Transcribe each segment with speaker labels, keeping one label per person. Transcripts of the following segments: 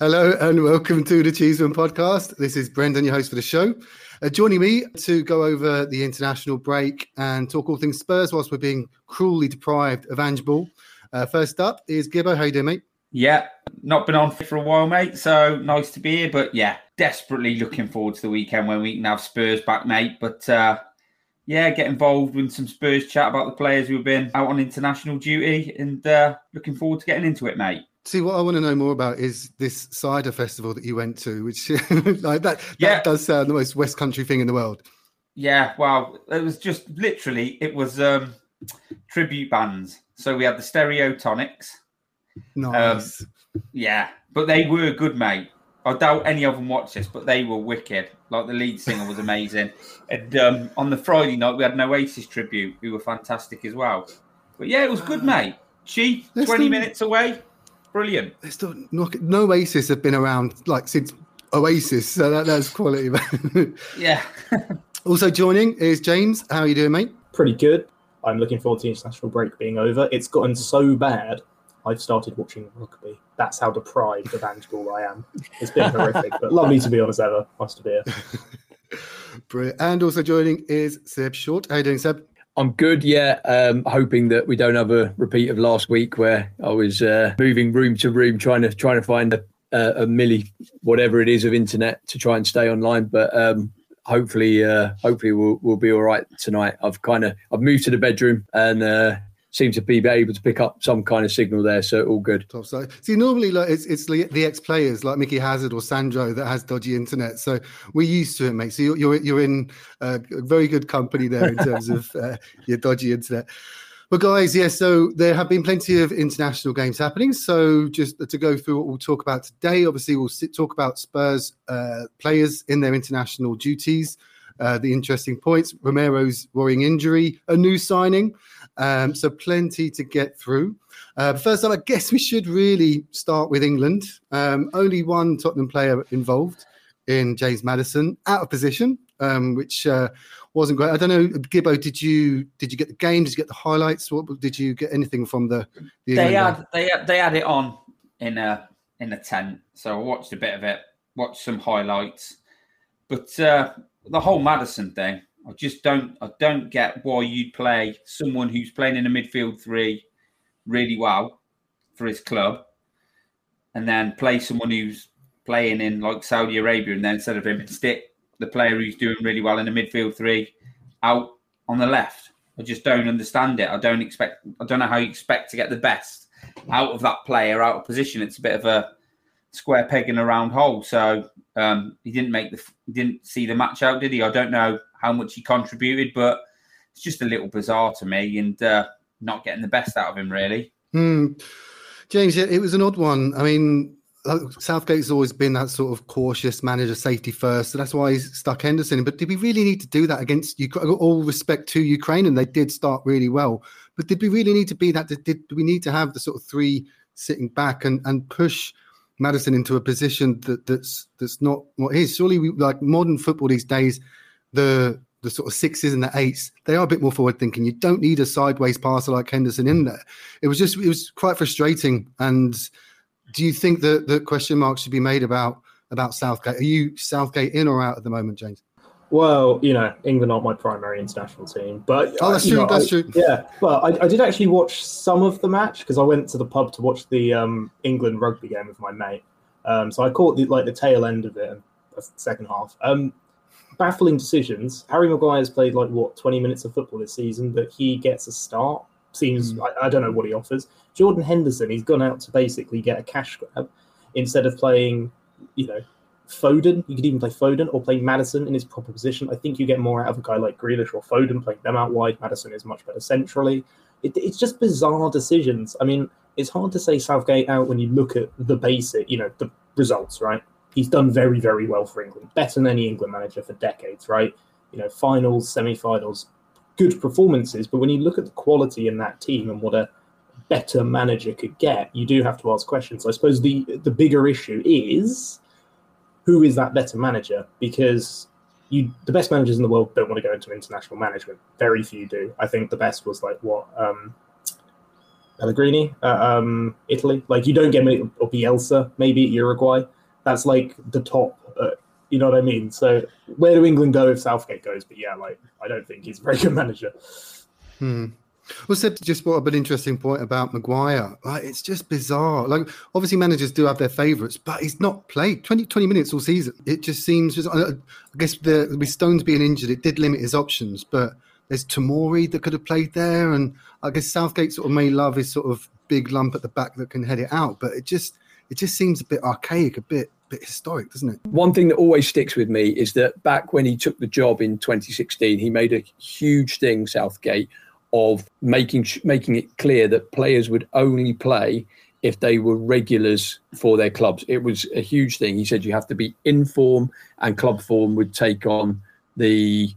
Speaker 1: Hello and welcome to the Cheeseman podcast. This is Brendan, your host for the show. Uh, joining me to go over the international break and talk all things Spurs whilst we're being cruelly deprived of Ange Ball. Uh, first up is Gibbo. How you doing, mate?
Speaker 2: Yeah, not been on for a while, mate. So nice to be here. But yeah, desperately looking forward to the weekend when we can have Spurs back, mate. But uh, yeah, get involved with some Spurs chat about the players who've been out on international duty and uh, looking forward to getting into it, mate.
Speaker 1: See, what I want to know more about is this cider festival that you went to, which like that,
Speaker 2: Yeah.
Speaker 1: that does sound the most West Country thing in the world.
Speaker 2: Yeah, well, it was just literally it was um, tribute bands. So we had the Stereophonics.
Speaker 1: Nice.
Speaker 2: Yeah, but they were good, mate. I doubt any of them watched this, but they were wicked. Like the lead singer was amazing. And um, on the Friday night, we had an Oasis tribute, who were fantastic as well. But yeah, it was good, mate. Cheap, 20
Speaker 1: do-
Speaker 2: minutes away. Brilliant.
Speaker 1: There's still no, no Oasis have been around like since Oasis, so that, that's quality.
Speaker 2: Yeah.
Speaker 1: also joining is James. How are you doing, mate?
Speaker 3: pretty good. I'm looking forward to the international break being over. It's gotten so bad, I've started watching rugby. That's how deprived of Ange Ball I am. It's been horrific, but lovely to be on as ever. Nice to be here.
Speaker 1: Brilliant. And also joining is Seb Short. How are you doing, Seb?
Speaker 4: I'm good, yeah. Um, hoping that we don't have a repeat of last week where I was uh, moving room to room trying to trying to find a, a, a milli whatever it is of internet to try and stay online. But um, hopefully, uh, hopefully we'll, we'll be all right tonight. I've kind of I've moved to the bedroom and uh, seem to be able to pick up some kind of signal there, so all good.
Speaker 1: Top side. See, normally like it's it's the, the ex players like Mickey Hazard or Sandro that has dodgy internet. So we're used to it, mate. So you're you're, you're in uh, very good company there in terms of uh, your dodgy internet. But guys, yeah. So there have been plenty of international games happening. So just to go through what we'll talk about today, obviously we'll sit, talk about Spurs uh, players in their international duties. Uh, the interesting points: Romero's worrying injury, a new signing. Um, so plenty to get through. Uh, first up, I guess we should really start with England. Um, only one Tottenham player involved in James Maddison, out of position, um, which uh, wasn't great. I don't know, Gibbo, did you did you get the game? Did you get the highlights? What did you get anything from the? the
Speaker 2: They
Speaker 1: England
Speaker 2: had they they had it on in a in a tent, so I watched a bit of it, watched some highlights, but uh, the whole Maddison thing, I just don't I don't get why you'd play someone who's playing in a midfield three really well for his club, and then play someone who's playing in like Saudi Arabia, and then instead of him stick the player who's doing really well in the midfield three out on the left. I just don't understand it. I don't expect. I don't know how you expect to get the best out of that player out of position. It's a bit of a square peg in a round hole. So um, he didn't make the. He didn't see the match out, did he? I don't know how much he contributed, but it's just a little bizarre to me, and uh, not getting the best out of him really.
Speaker 1: Hmm. James, it was an odd one. I mean, Southgate's always been that sort of cautious manager, safety first. So that's why he's stuck Henderson. in. But did we really need to do that against Ukraine? All respect to Ukraine, and they did start really well. But did we really need to be that? Did, did we need to have the sort of three sitting back and, and push Maddison into a position that, that's that's not what is? Surely, we, like modern football these days, the the sort of sixes and the eights, they are a bit more forward thinking. You don't need a sideways passer like Henderson in there. It was just it was quite frustrating. And do you think that the question marks should be made about about Southgate? Are you Southgate in or out at the moment, James?
Speaker 3: Well, you know, England aren't my primary international team, but
Speaker 1: Oh, that's
Speaker 3: you
Speaker 1: true.
Speaker 3: know,
Speaker 1: that's
Speaker 3: I-
Speaker 1: true.
Speaker 3: Yeah, but I, I did actually watch some of the match because I went to the pub to watch the um, England rugby game with my mate. Um, so I caught the, like the tail end of it, the second half. Um, baffling decisions. Harry Maguire's played like what twenty minutes of football this season, but he gets a start. Seems
Speaker 1: Hmm.
Speaker 3: I, I don't know what he offers. Jordan Henderson, he's gone out to basically get a cash grab instead of playing, you know, Foden. You could even play Foden or play Maddison in his proper position. I think you get more out of a guy like Grealish or Foden playing them out wide. Maddison is much better centrally. It, it's just bizarre decisions. I mean, it's hard to say Southgate out when you look at the basic, you know, the results, right? He's done very, very well for England, better than any England manager for decades, right? You know, finals, semi-finals, good performances. But when you look at the quality in that team and what a better manager could get, you do have to ask questions. I suppose the the bigger issue is who is that better manager? Because you the best managers in the world don't want to go into international management. Very few do. I think the best was like what um Pellegrini, uh, um, Italy. Like you don't get or Bielsa, maybe at Uruguay. That's like the top. Uh, you know what I mean? So where do England go if Southgate goes? But yeah, like I don't think he's a very good manager.
Speaker 1: Hmm. Well, Seb just brought up an interesting point about Maguire. Like, it's just bizarre. Like, obviously, managers do have their favourites, but he's not played 20, 20 minutes all season. It just seems, I I guess, the, with Stones being injured, it did limit his options. But there's Tamori that could have played there, and I guess Southgate sort of may love his sort of big lump at the back that can head it out. But it just, it just seems a bit archaic, a bit, bit historic, doesn't it?
Speaker 4: One thing that always sticks with me is that back when he took the job in 2016, he made a huge thing, Southgate, of making making it clear that players would only play if they were regulars for their clubs. It was a huge thing. He said you have to be in form, and club form would take on the,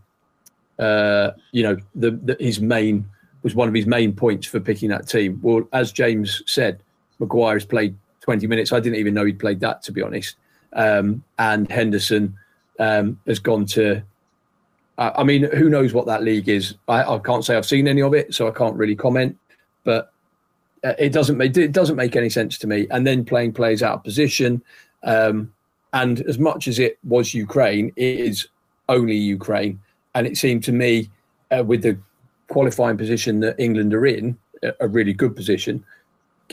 Speaker 4: uh, you know, the, the his main was one of his main points for picking that team. Well, as James said, Maguire has played 20 minutes. I didn't even know he'd played that, to be honest. Um, and Henderson um, has gone to. I mean, who knows what that league is? I, I can't say I've seen any of it, so I can't really comment. But uh, it doesn't make it doesn't make any sense to me. And then playing players out of position, um, and as much as it was Ukraine, it is only Ukraine. And it seemed to me, uh, with the qualifying position that England are in, a really good position,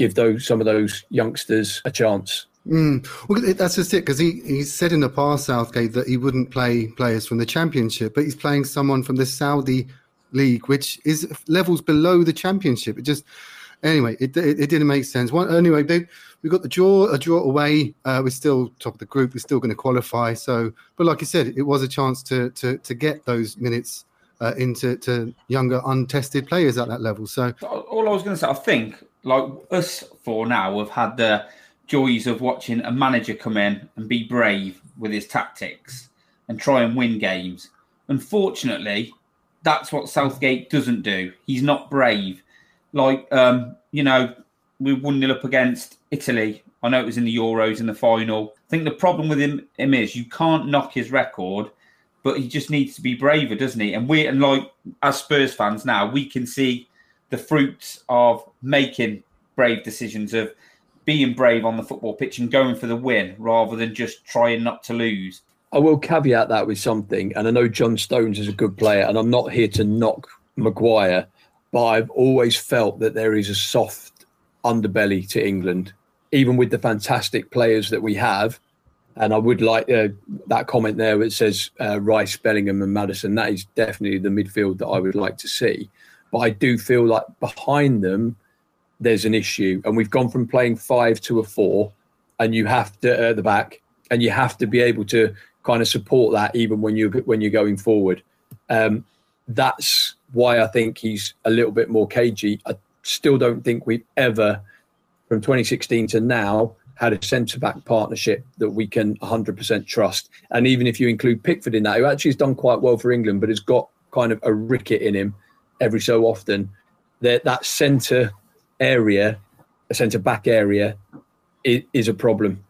Speaker 4: give those some of those youngsters a chance.
Speaker 1: Mm. Well, that's just it because he, he said in the past, Southgate, that he wouldn't play players from the Championship, but he's playing someone from the Saudi league, which is levels below the Championship. It just, anyway, it, it, it didn't make sense. One, anyway, they, we got the draw, a draw away. Uh, we're still top of the group. We're still going to qualify. So, but like I said, it was a chance to to to get those minutes uh, into to younger, untested players at that level. So,
Speaker 2: all I was going to say, I think like us four now have had the joys of watching a manager come in and be brave with his tactics and try and win games. Unfortunately, that's what Southgate doesn't do. He's not brave. Like, um, you know, we one nil up against Italy. I know it was in the Euros in the final. I think the problem with him, him is you can't knock his record, but he just needs to be braver, doesn't he? And we, and like as Spurs fans now, we can see the fruits of making brave decisions, of being brave on the football pitch and going for the win rather than just trying not to lose.
Speaker 4: I will caveat that with something, and I know John Stones is a good player, and I'm not here to knock Maguire, but I've always felt that there is a soft underbelly to England, even with the fantastic players that we have. And I would like uh, that comment there that says uh, Rice, Bellingham, and Maddison. That is definitely the midfield that I would like to see. But I do feel like behind them, there's an issue, and we've gone from playing five to a four, and you have to at the back, and you have to be able to kind of support that even when you when you're going forward. Um, that's why I think he's a little bit more cagey. I still don't think we've ever, from 2016 to now, had a centre back partnership that we can 100% trust. And even if you include Pickford in that, who actually has done quite well for England, but has got kind of a ricket in him every so often, that that centre area, a centre back area, is, is a problem.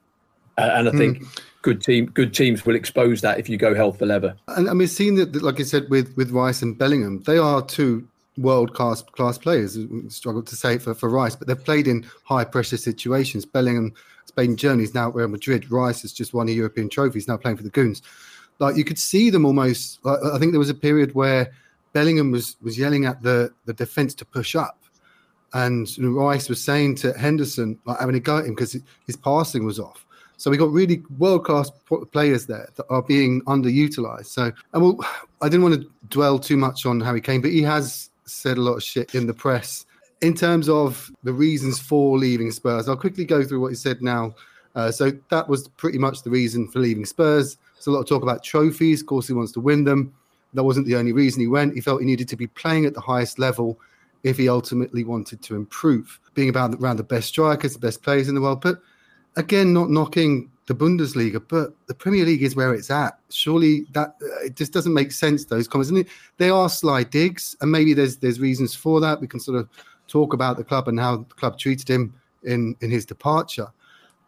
Speaker 4: Uh, and I think good team good teams will expose that if you go hell for leather.
Speaker 1: And I mean, seeing that, like I said, with with Rice and Bellingham, they are two world class class players. Struggle to say for, for Rice, but they've played in high pressure situations. Bellingham, Spain journeys now at Real Madrid. Rice has just won a European trophy. He's now playing for the Goons. Like you could see them almost. Like, I think there was a period where Bellingham was was yelling at the the defense to push up. And you know, Rice was saying to Henderson, like having a go at him because his passing was off. So we got really world class players there that are being underutilized. So, and well, I didn't want to dwell too much on Harry Kane, but he has said a lot of shit in the press in terms of the reasons for leaving Spurs. I'll quickly go through what he said now. Uh, so that was pretty much the reason for leaving Spurs. There's a lot of talk about trophies. Of course, he wants to win them. That wasn't the only reason he went. He felt he needed to be playing at the highest level if he ultimately wanted to improve, being about around the best strikers, the best players in the world. But again, not knocking the Bundesliga, but the Premier League is where it's at. Surely that uh, it just doesn't make sense. Those comments, and they are sly digs, and maybe there's there's reasons for that. We can sort of talk about the club and how the club treated him in in his departure,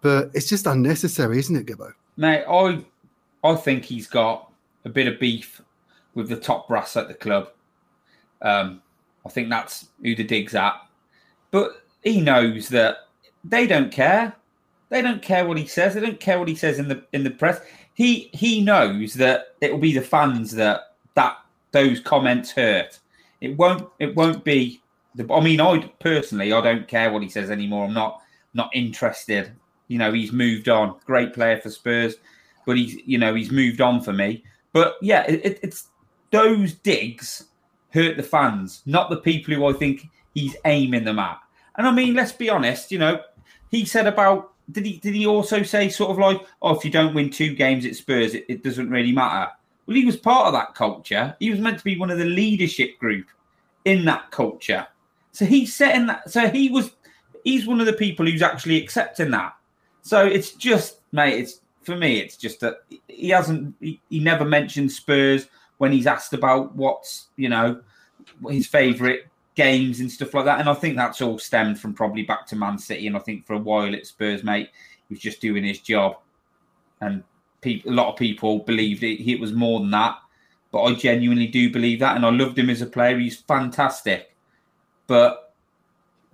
Speaker 1: but it's just unnecessary, isn't it, Gibbo?
Speaker 2: Mate, I I think he's got a bit of beef with the top brass at the club. Um, I think that's who the dig's at. But he knows that they don't care. They don't care what he says. They don't care what he says in the in the press. He he knows that it will be the fans that that those comments hurt. It won't it won't be the I mean I personally I don't care what he says anymore. I'm not not interested. You know, he's moved on. Great player for Spurs, but he's you know, he's moved on for me. But yeah, it, it's those digs hurt the fans, not the people who I think he's aiming them at. And I mean, let's be honest, you know, he said about did he did he also say sort of like, oh, if you don't win two games at Spurs, it, it doesn't really matter. Well, he was part of that culture. He was meant to be one of the leadership group in that culture. So he's setting that. So he was. He's one of the people who's actually accepting that. So it's just, mate. It's for me. It's just that he hasn't. He, he never mentioned Spurs when he's asked about what's you know his favourite games and stuff like that. And I think that's all stemmed from probably back to Man City. And I think for a while at Spurs, mate, he was just doing his job. And people, a lot of people believed it, it was more than that. But I genuinely do believe that. And I loved him as a player. He's fantastic. But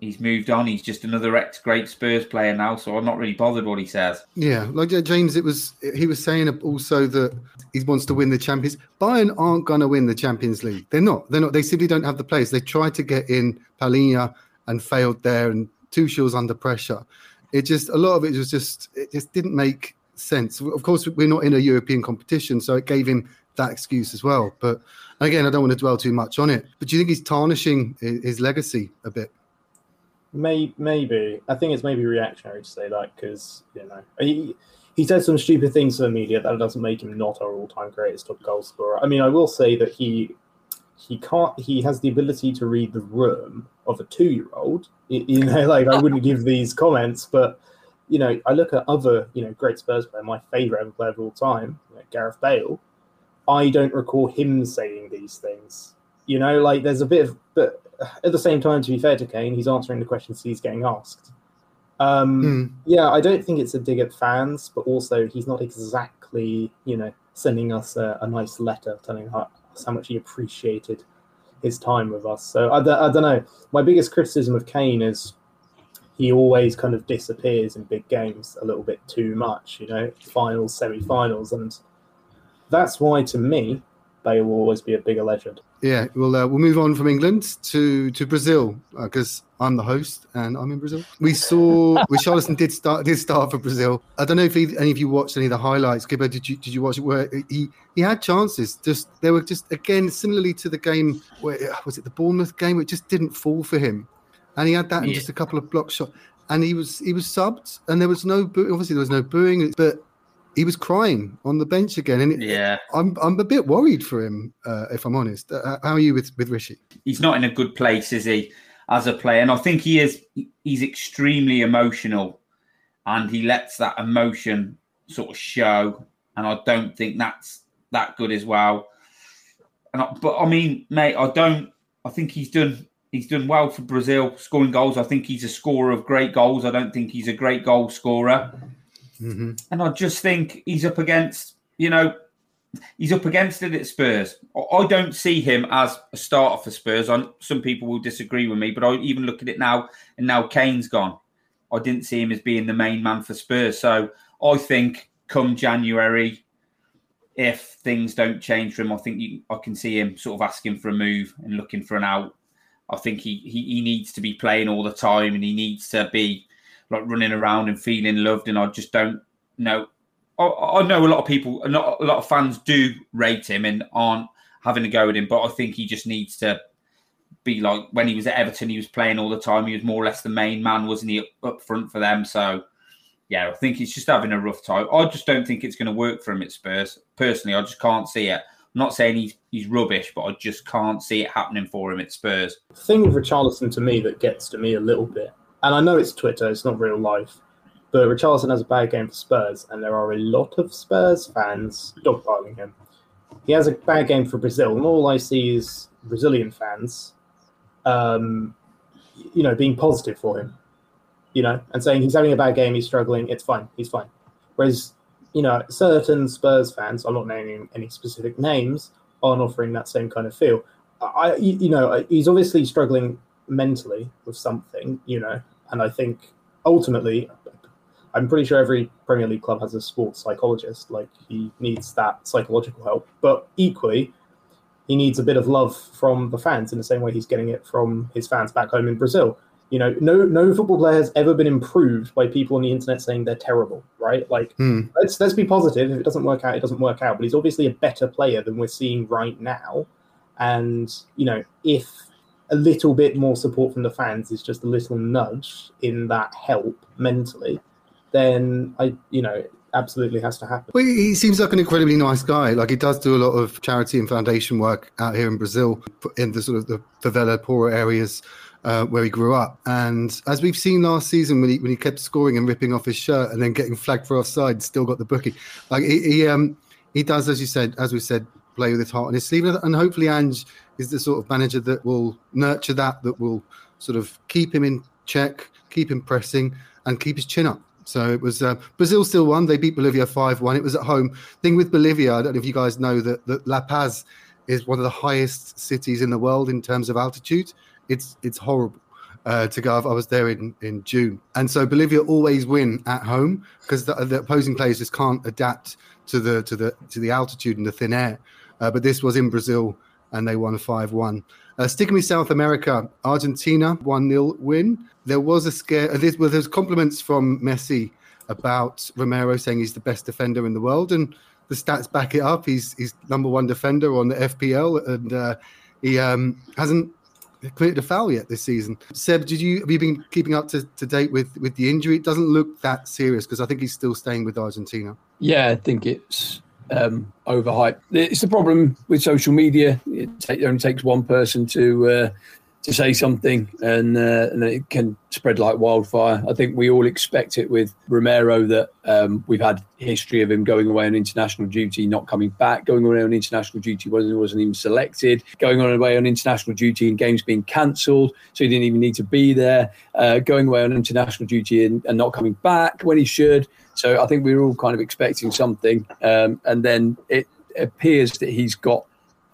Speaker 2: he's moved on. He's just another ex great Spurs player now, so I'm not really bothered what he says.
Speaker 1: Yeah, like James, it was he was saying also that he wants to win the Champions. Bayern aren't going to win the Champions League. They're not. They're not. They simply don't have the players. They tried to get in Palhinha and failed there, and Tuchel's under pressure. It just a lot of it was just it just didn't make sense. Of course, we're not in a European competition, so it gave him that excuse as well. But again, I don't want to dwell too much on it. But do you think he's tarnishing his legacy a bit?
Speaker 3: Maybe, maybe. I think it's maybe reactionary to say that because you know he he said some stupid things to the media that doesn't make him not our all-time greatest top goal scorer. I mean, I will say that he he can't he has the ability to read the room of a two-year-old. You know, like I wouldn't give these comments, but you know, I look at other you know great Spurs player, my favorite ever player of all time, Gareth Bale. I don't recall him saying these things. You know, like there's a bit of but at the same time, to be fair to Kane, he's answering the questions he's getting asked. Um, mm. Yeah, I don't think it's a dig at fans, but also he's not exactly, you know, sending us a, a nice letter telling us how much he appreciated his time with us. So I, I don't know. My biggest criticism of Kane is he always kind of disappears in big games a little bit too much, you know, finals, semi-finals, and that's why, to me, Bale will always be a bigger legend.
Speaker 1: Yeah, we'll uh, we'll move on from England to to Brazil because uh, I'm the host and I'm in Brazil. We saw Richarlison did start did start for Brazil. I don't know if any of you watched any of the highlights. Gibbo, did you did you watch it? Where he he had chances. Just they were just again similarly to the game where was it the Bournemouth game? It just didn't fall for him, and he had that in just a couple of block shots. And he was he was subbed, and there was no obviously there was no booing, but he was crying on the bench again, and it,
Speaker 2: yeah,
Speaker 1: I'm I'm a bit worried for him uh, if I'm honest. Uh, how are you with with Rishi?
Speaker 2: He's not in a good place, is he, as a player? And I think he is. He's extremely emotional, and he lets that emotion sort of show. And I don't think that's that good as well. And I, but I mean, mate, I don't. I think he's done. He's done well for Brazil, scoring goals. I think he's a scorer of great goals. I don't think he's a great goal scorer
Speaker 1: hmm
Speaker 2: and I just think he's up against, you know, he's up against it at Spurs. I- I don't see him as a starter for Spurs. I, some people will disagree with me, but I even look at it now, and now Kane's gone. I didn't see him as being the main man for Spurs. So I think come January, if things don't change for him, I think you, I can see him sort of asking for a move and looking for an out. I think he, he he needs to be playing all the time, and he needs to be like running around and feeling loved. And I just don't know. I, I know a lot of people, a lot, a lot of fans do rate him and aren't having a go at him, but I think he just needs to be like when he was at Everton, he was playing all the time. He was more or less the main man, wasn't he, up, up front for them? So, yeah, I think he's just having a rough time. I just don't think it's going to work for him at Spurs. Personally, I just can't see it. I'm not saying he's he's rubbish, but I just can't see it happening for him at Spurs.
Speaker 3: The thing with Richarlison to me that gets to me a little bit, and I know it's Twitter, it's not real life, but Richarlison has a bad game for Spurs, and there are a lot of Spurs fans dogpiling him. He has a bad game for Brazil, and all I see is Brazilian fans, um, you know, being positive for him, you know, and saying he's having a bad game, he's struggling, it's fine, he's fine. Whereas, you know, certain Spurs fans, I'm not naming any specific names, aren't offering that same kind of feel. I, you know, he's obviously struggling mentally with something, you know, and I think ultimately, I'm pretty sure every Premier League club has a sports psychologist. Like he needs that psychological help, but equally, he needs a bit of love from the fans in the same way he's getting it from his fans back home in Brazil. You know, no no football player has ever been improved by people on the internet saying they're terrible, right? Like
Speaker 1: Hmm.
Speaker 3: let's let's be positive. If it doesn't work out, it doesn't work out. But he's obviously a better player than we're seeing right now. And you know, if a little bit more support from the fans is just a little nudge in that help mentally, then I, you know, it absolutely has to happen.
Speaker 1: Well, he seems like an incredibly nice guy. Like he does do a lot of charity and foundation work out here in Brazil, in the sort of the favela, poorer areas uh, where he grew up. And as we've seen last season, when he when he kept scoring and ripping off his shirt and then getting flagged for offside, still got the bookie. Like he, he um he does, as you said, as we said, play with his heart on his sleeve, and hopefully Ange is the sort of manager that will nurture that, that will sort of keep him in check, keep him pressing, and keep his chin up. So it was uh, Brazil still won. They beat Bolivia five one. It was at home. Thing with Bolivia, I don't know if you guys know that, that La Paz is one of the highest cities in the world in terms of altitude. It's it's horrible uh, to go. I was there in, in June, and so Bolivia always win at home because the, the opposing players just can't adapt to the to the to the altitude and the thin air. Uh, but this was in Brazil, and they won five one. Uh, sticking with South America, Argentina 1 0 win. There was a scare. Uh, this, well, there's compliments from Messi about Romero saying he's the best defender in the world, and the stats back it up. He's he's number one defender on the FPL, and uh, he um, hasn't committed a foul yet this season. Seb, did you have you been keeping up to, to date with with the injury? It doesn't look that serious because I think he's still staying with Argentina.
Speaker 4: Yeah, I think it's um, overhyped. It's the problem with social media. It, ta- it only takes one person to uh, to say something, and uh, and it can spread like wildfire. I think we all expect it with Romero that um, we've had history of him going away on international duty, not coming back, going away on international duty when he wasn't even selected, going away on international duty and games being cancelled, so he didn't even need to be there, uh, going away on international duty and, and not coming back when he should. So I think we were all kind of expecting something, um, and then it appears that he's got.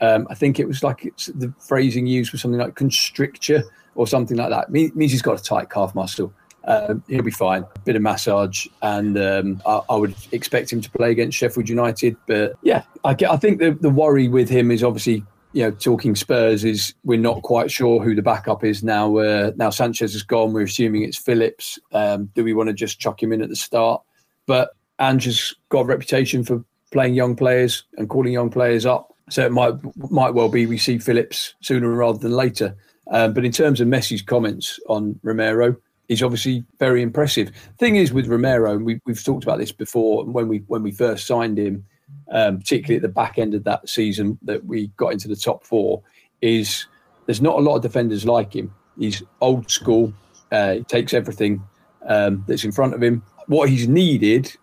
Speaker 4: Um, I think it was like it's the phrasing used was something like constricture or something like that. Me- means he's got a tight calf muscle. Um, he'll be fine. bit of massage, and um, I, I would expect him to play against Sheffield United. But yeah, I, I think the, the worry with him is obviously you know, talking Spurs is we're not quite sure who the backup is now. Uh, now Sanchez has gone. We're assuming it's Phillips. Um, do we want to just chuck him in at the start? But Ange has got a reputation for playing young players and calling young players up. So it might might well be we see Phillips sooner rather than later. Um, but in terms of Messi's comments on Romero, he's obviously very impressive. Thing is with Romero, and we, we've talked about this before when we when we first signed him, um, particularly at the back end of that season that we got into the top four, is there's not a lot of defenders like him. He's old school. Uh, he takes everything um, that's in front of him. What he's needed,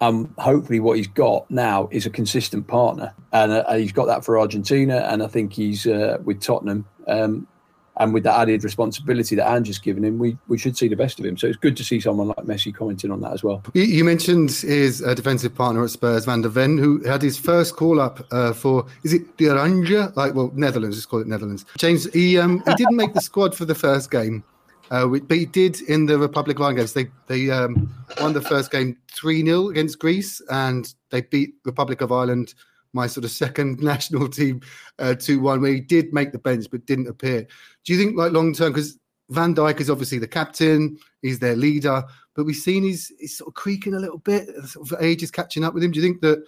Speaker 4: um, hopefully, what he's got now is a consistent partner, and uh, he's got that for Argentina. And I think he's uh, with Tottenham. Um, and with the added responsibility that Ange's given him, we, we should see the best of him. So it's good to see someone like Messi commenting on that as well.
Speaker 1: You, you mentioned his uh, defensive partner at Spurs, Van der Ven, who had his first call up uh, for is it the Oranje? Like well, Netherlands, just call it Netherlands. James, he um, he didn't make the squad for the first game. Uh, but he did in the Republic of Ireland games. They they um, won the first game three 0 against Greece, and they beat Republic of Ireland, my sort of second national team, uh, two one. Where he did make the bench but didn't appear. Do you think like long term because Van Dijk is obviously the captain, he's their leader, but we've seen he's, he's sort of creaking a little bit. Sort of age is catching up with him. Do you think that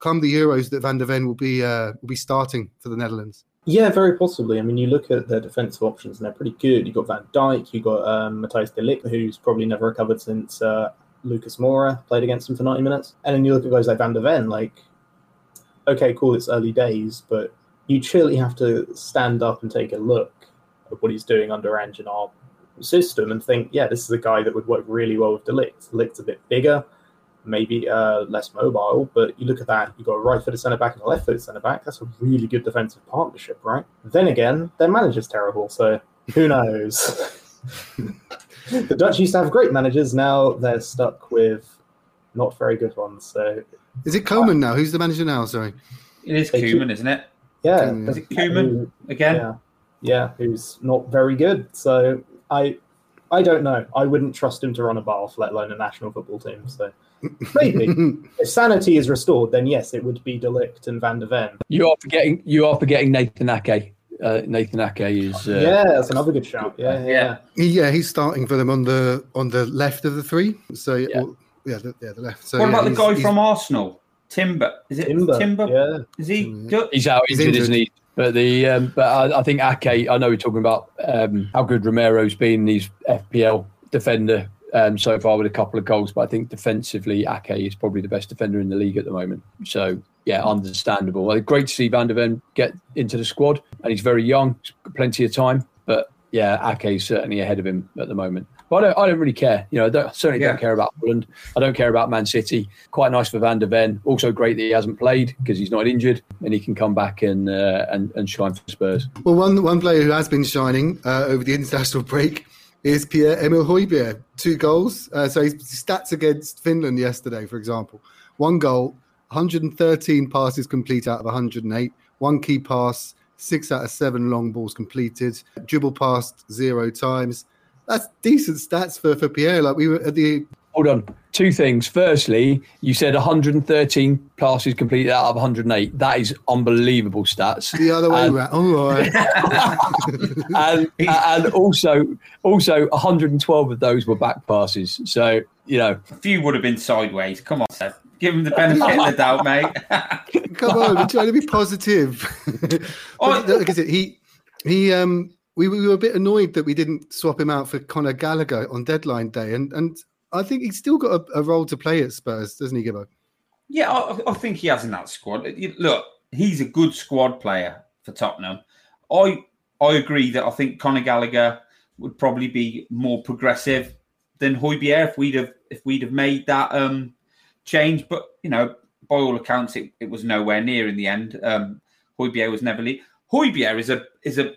Speaker 1: come the Euros that Van der Ven will be uh, will be starting for the Netherlands?
Speaker 3: Yeah, very possibly. I mean, you look at their defensive options and they're pretty good. You've got Van Dijk, you've got um, Matthijs de Ligt, who's probably never recovered since uh, Lucas Moura played against him for 90 minutes. And then you look at guys like Van der Ven, like, okay, cool, it's early days, but you surely have to stand up and take a look at what he's doing under Ange system and think, yeah, this is a guy that would work really well with de Ligt's a bit bigger, maybe uh, less mobile, but you look at that, you've got a right footed centre back and a left footed centre back. That's a really good defensive partnership, right? Then again, their manager's terrible, so who knows? the Dutch used to have great managers, now they're stuck with not very good ones. So
Speaker 1: is it Koeman now? Who's the manager now? Sorry,
Speaker 2: it is Koeman, isn't it?
Speaker 3: Yeah,
Speaker 2: is it Koeman again?
Speaker 3: Yeah, yeah, who's not very good. So I, I don't know. I wouldn't trust him to run a Bath, let alone a national football team. So maybe if sanity is restored, then yes, it would be de Ligt and Van der Ven.
Speaker 4: You are forgetting. You are forgetting Nathan Ake. Uh, Nathan Ake is. Uh,
Speaker 3: yeah, that's another good shout. Yeah, yeah,
Speaker 1: yeah. He's starting for them on the on the left of the three. So yeah, well, yeah, the, yeah, the left. So
Speaker 2: what
Speaker 1: yeah,
Speaker 2: about the guy from Arsenal, Timber? Is it Timber? Timber?
Speaker 3: Yeah,
Speaker 2: is he?
Speaker 1: Mm.
Speaker 4: He's out
Speaker 1: He's
Speaker 4: injured,
Speaker 1: injured.
Speaker 4: isn't he? But the um, but I, I think Ake. I know we're talking about um, how good Romero's been. He's FPL defender um, so far with a couple of goals, but I think defensively Ake is probably the best defender in the league at the moment. So yeah, understandable. Well, great to see Van der Ven get into the squad, and he's very young, plenty of time. But yeah, Ake is certainly ahead of him at the moment. But I don't, I don't really care. You know, I don't, certainly
Speaker 2: Yeah.
Speaker 4: don't care about Holland. I don't care about Man City. Quite nice for Van der Ven. Also great that he hasn't played because he's not injured and he can come back and uh, and, and shine for Spurs.
Speaker 1: Well, one one player who has been shining uh, over the international break is Pierre Emil Højbjerg. Two goals. Uh, so his stats against Finland yesterday, for example, one goal, 113 passes complete out of 108, one key pass, six out of seven long balls completed, dribble passed zero times. That's decent stats for, for Pierre. Like we were at the
Speaker 4: Hold on. Two things. Firstly, you said 113 passes completed out of 108. That is unbelievable stats.
Speaker 1: the other way
Speaker 4: And-
Speaker 1: around. Oh, all right.
Speaker 4: and and also also 112 of those were back passes. So you know,
Speaker 2: A few would have been sideways. Come on, Seb. Give him the benefit of the doubt, mate.
Speaker 1: Come on, we're trying to be positive.
Speaker 2: Oh,
Speaker 1: But like I said, he he um we, we were a bit annoyed that we didn't swap him out for Conor Gallagher on deadline day, and and I think he's still got a, a role to play at Spurs, doesn't he, Gibbo?
Speaker 2: Yeah, I, I think he has in that squad. Look, he's a good squad player for Tottenham. I I agree that I think Conor Gallagher would probably be more progressive than Højbjerg if we'd have if we'd have made that um, change. But you know, by all accounts, it, it was nowhere near in the end. Um, Højbjerg was never. Le- Højbjerg is a is a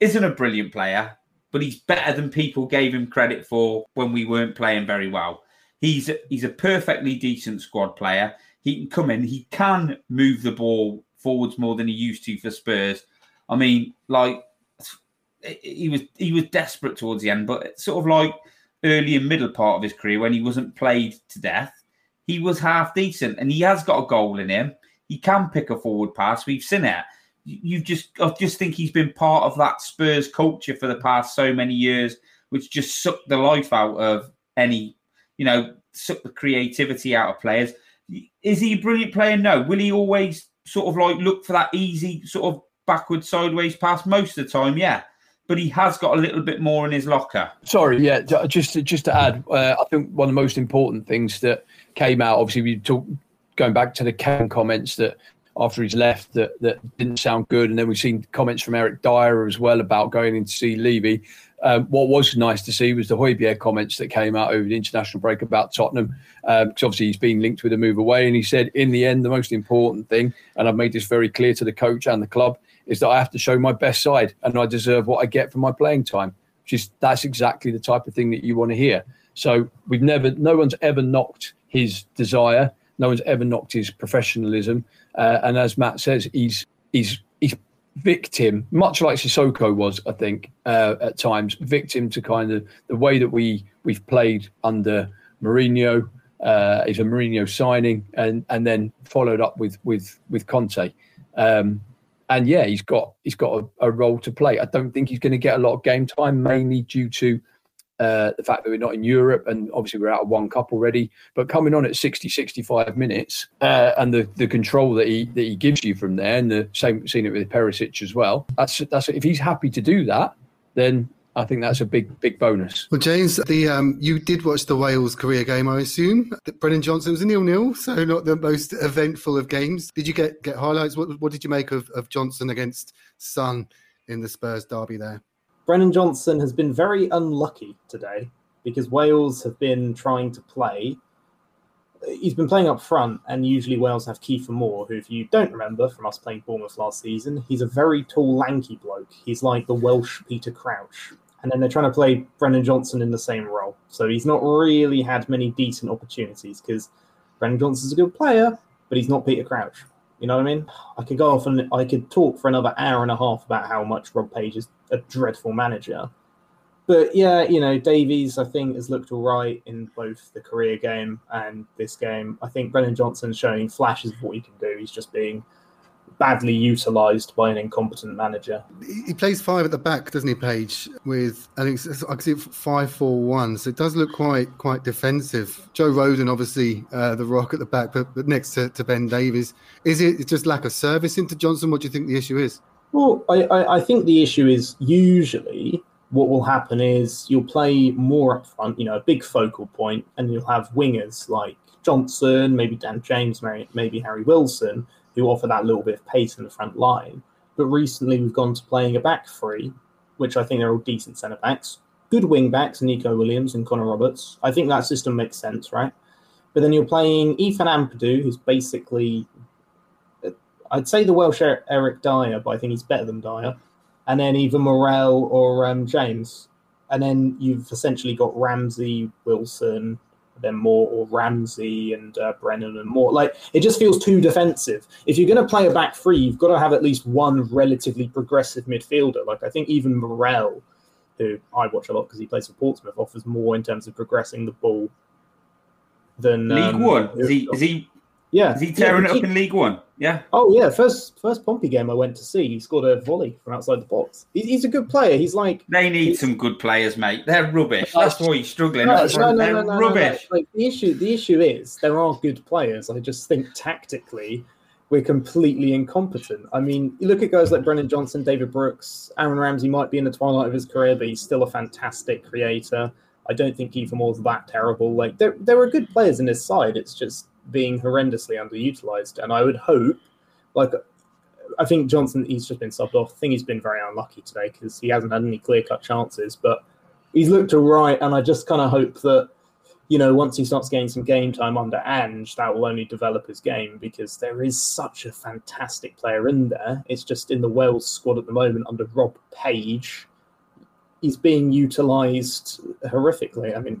Speaker 2: isn't a brilliant player, but he's better than people gave him credit for when we weren't playing very well. He's a, he's a perfectly decent squad player. He can come in. He can move the ball forwards more than he used to for Spurs. I mean, like he was he was desperate towards the end, but sort of like early and middle part of his career when he wasn't played to death, he was half decent, and he has got a goal in him. He can pick a forward pass. We've seen it. You just I just think he's been part of that Spurs culture for the past so many years, which just sucked the life out of any, you know, sucked the creativity out of players. Is he a brilliant player? No. Will he always sort of like look for that easy sort of backward sideways pass? Most of the time, yeah. But he has got a little bit more in his locker.
Speaker 4: Sorry, yeah. Just to, just to add, uh, I think one of the most important things that came out, obviously, we talk going back to the Kane comments that after he's left that that didn't sound good, and then we've seen comments from Eric Dier as well about going in to see Levy. Um, what was nice to see was the Højbjerg comments that came out over the international break about Tottenham, because obviously he's been linked with a move away, and he said in the end the most important thing, and I've made this very clear to the coach and the club, is that I have to show my best side and I deserve what I get for my playing time. Which is that's exactly the type of thing that you want to hear. So we've never, no one's ever knocked his desire. No one's ever knocked his professionalism. Uh, and as Matt says, he's he's he's victim, much like Sissoko was, I think, uh, at times, victim to kind of the way that we we've played under Mourinho. Uh, is a Mourinho signing, and and then followed up with with with Conte. Um, and yeah, he's got he's got a, a, role to play. I don't think he's going to get a lot of game time, mainly due to uh, the fact that we're not in Europe and obviously we're out of one cup already. But coming on at 60, 65 minutes uh, and the, the control that he that he gives you from there, and the same seen it with Perisic as well. That's that's if he's happy to do that, then I think that's a big, big bonus.
Speaker 1: Well, James, the um, you did watch the Wales Korea game, I assume. Brennan Johnson was a nil-nil, so not the most eventful of games. Did you get get highlights? What, what did you make of, of Johnson against Son in the Spurs derby there?
Speaker 3: Brennan Johnson has been very unlucky today because Wales have been trying to play. He's been playing up front, and usually Wales have Kiefer Moore, who, if you don't remember from us playing Bournemouth last season, he's a very tall, lanky bloke. He's like the Welsh Peter Crouch and then they're trying to play Brennan Johnson in the same role. So he's not really had many decent opportunities because Brennan Johnson's a good player, but he's not Peter Crouch. You know what I mean? I could go off and I could talk for another hour and a half about how much Rob Page is a dreadful manager. But yeah, you know, Davies, I think, has looked all right in both the Korea game and this game. I think Brennan Johnson's showing flashes of what he can do. He's just being badly utilised by an incompetent manager.
Speaker 1: He plays five at the back, doesn't he, Page? With I think I can see five four one, so it does look quite quite defensive. Joe Rodon, obviously, uh, the rock at the back, but, but next to, to Ben Davies, is it just lack of service into Johnson? What do you think the issue is?
Speaker 3: Well, I, I, I think the issue is usually what will happen is you'll play Moore up front, you know, a big focal point, and you'll have wingers like Johnson, maybe Dan James, maybe Harry Wilson, who offer that little bit of pace in the front line. But recently we've gone to playing a back three, which I think they're all decent centre backs, good wing backs, Neco Williams and Connor Roberts. I think that system makes sense, right? But then you're playing Ethan Ampadu, who's basically, I'd say the Welsh Eric Dier, but I think he's better than Dier. And then either Morrell or um, James. And then you've essentially got Ramsey, Wilson, then Moore or Ramsey and uh, Brennan and Moore. Like it just feels too defensive. If you're going to play a back three, you've got to have at least one relatively progressive midfielder. Like I think even Morrell, who I watch a lot because he plays for Portsmouth, offers more in terms of progressing the ball than
Speaker 2: League
Speaker 3: um,
Speaker 2: One. Is he? Is he?
Speaker 3: Yeah,
Speaker 2: Is he tearing
Speaker 3: yeah,
Speaker 2: it up in League One? Yeah.
Speaker 3: Oh yeah, first first Pompey game I went to see, he scored a volley from outside the box. He's, he's a good player. He's like
Speaker 2: They need
Speaker 3: he's-
Speaker 2: some good players, mate. They're rubbish. That's why he's struggling.
Speaker 3: No,
Speaker 2: That's
Speaker 3: no, no,
Speaker 2: they're
Speaker 3: no,
Speaker 2: rubbish.
Speaker 3: Like the issue, the issue is there are good players. I just think tactically we're completely incompetent. I mean, you look at guys like Brennan Johnson, David Brooks, Aaron Ramsey might be in the twilight of his career, but he's still a fantastic creator. I don't think Kiefer Moore's that terrible. Like there, there are good players in his side. It's just being horrendously underutilized. And I would hope, like, I think Johnson, he's just been subbed off. I think he's been very unlucky today because he hasn't had any clear cut chances, but he's looked all right. And I just kind of hope that, you know, once he starts getting some game time under Ange, that will only develop his game because there is such a fantastic player in there. It's just in the Wales squad at the moment under Rob Page. He's being utilized horrifically. I mean,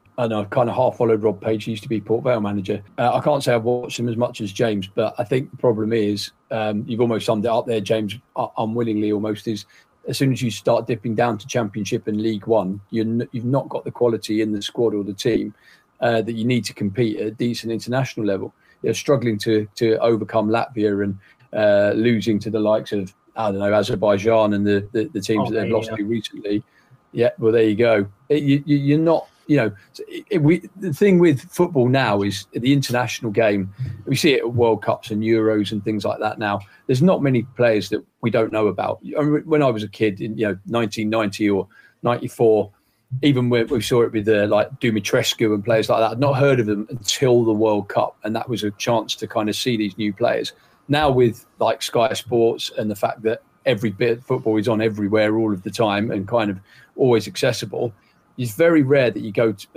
Speaker 4: and I've kind of half followed Rob Page. He used to be Port Vale manager. Uh, I can't say I've watched him as much as James, but I think the problem is um, you've almost summed it up there, James, uh, unwillingly almost. Is as soon as you start dipping down to Championship and League One, you're n- you've not got the quality in the squad or the team uh, that you need to compete at a decent international level. You're struggling to to overcome Latvia and uh, losing to the likes of I don't know Azerbaijan and the the, the teams
Speaker 3: Oh,
Speaker 4: that they've
Speaker 3: yeah.
Speaker 4: lost to recently. Yeah, well, there you go. It, you, you, you're not you know, it, we, the thing with football now is the international game. We see it at World Cups and Euros and things like that. Now, there's not many players that we don't know about. I mean, when I was a kid in you know 1990 or 94, even when we saw it with uh, like Dumitrescu and players like that, I'd not heard of them until the World Cup, and that was a chance to kind of see these new players. Now with like Sky Sports and the fact that every bit of football is on everywhere all of the time and kind of always accessible, it's very rare that you go to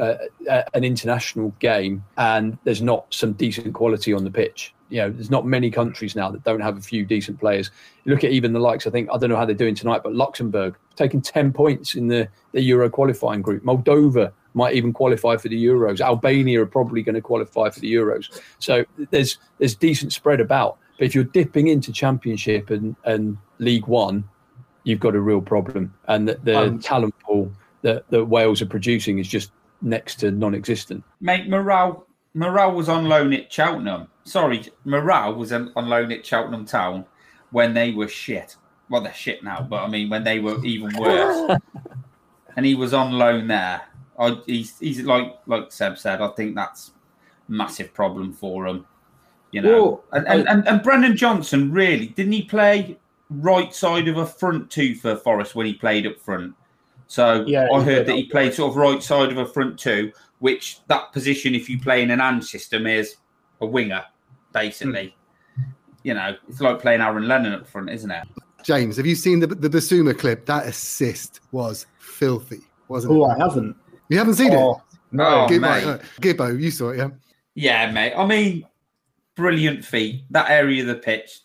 Speaker 4: uh, an international game and there's not some decent quality on the pitch. You know, there's not many countries now that don't have a few decent players. You look at even the likes. I think I don't know how they're doing tonight, but Luxembourg taking ten points in the the Euro qualifying group. Moldova might even qualify for the Euros. Albania are probably going to qualify for the Euros. So there's there's decent spread about. But if you're dipping into Championship and and League One, you've got a real problem. And the, the um, talent pool that, that Wales are producing is just next to non-existent.
Speaker 2: Mate, Morrell Morrell was on loan at Cheltenham. Sorry, Morrell was on loan at Cheltenham Town when they were shit. Well, they're shit now, but I mean when they were even worse. and he was on loan there. I, he's he's like like Seb said. I think that's massive problem for him. You know, and, and, and and Brennan Johnson really didn't he play right side of a front two for Forest when he played up front? So yeah, I heard that he played sort of right side of a front two, which that position, if you play in an and system, is a winger, basically. Mm. You know, it's like playing Aaron Lennon up front, isn't it?
Speaker 1: James, have you seen the the Bissouma clip? That assist was filthy, wasn't
Speaker 3: oh,
Speaker 1: it?
Speaker 3: Oh, I haven't.
Speaker 1: You haven't seen
Speaker 3: oh,
Speaker 1: it?
Speaker 2: No,
Speaker 1: Gibbo,
Speaker 2: mate.
Speaker 1: Uh, Gibbo, you saw it, yeah?
Speaker 2: Yeah, mate. I mean, brilliant feet. That area of the pitch,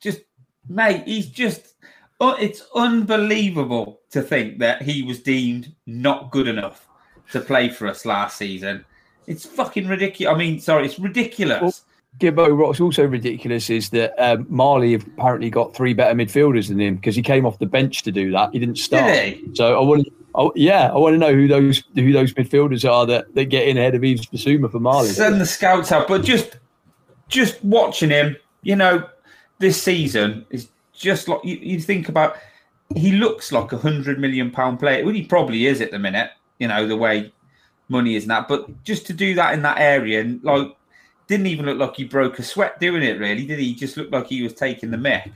Speaker 2: just mate. He's just Oh, it's unbelievable to think that he was deemed not good enough to play for us last season. It's fucking ridiculous. I mean, sorry, it's ridiculous. Well,
Speaker 4: Gibbo, what's also ridiculous is that um, Mali apparently got three better midfielders than him because he came off the bench to do that. He didn't start.
Speaker 2: Did he?
Speaker 4: So I want, oh, yeah, I want to know who those who those midfielders are that, that get in ahead of Yves Bissouma for Mali.
Speaker 2: Send the scouts out, but just just watching him, you know, this season is just like you, you think about he looks like a hundred million pound player. Well, he probably is at the minute, you know, the way money is that. But just to do that in that area and like didn't even look like he broke a sweat doing it, really, did he? Just looked like he was taking the mick.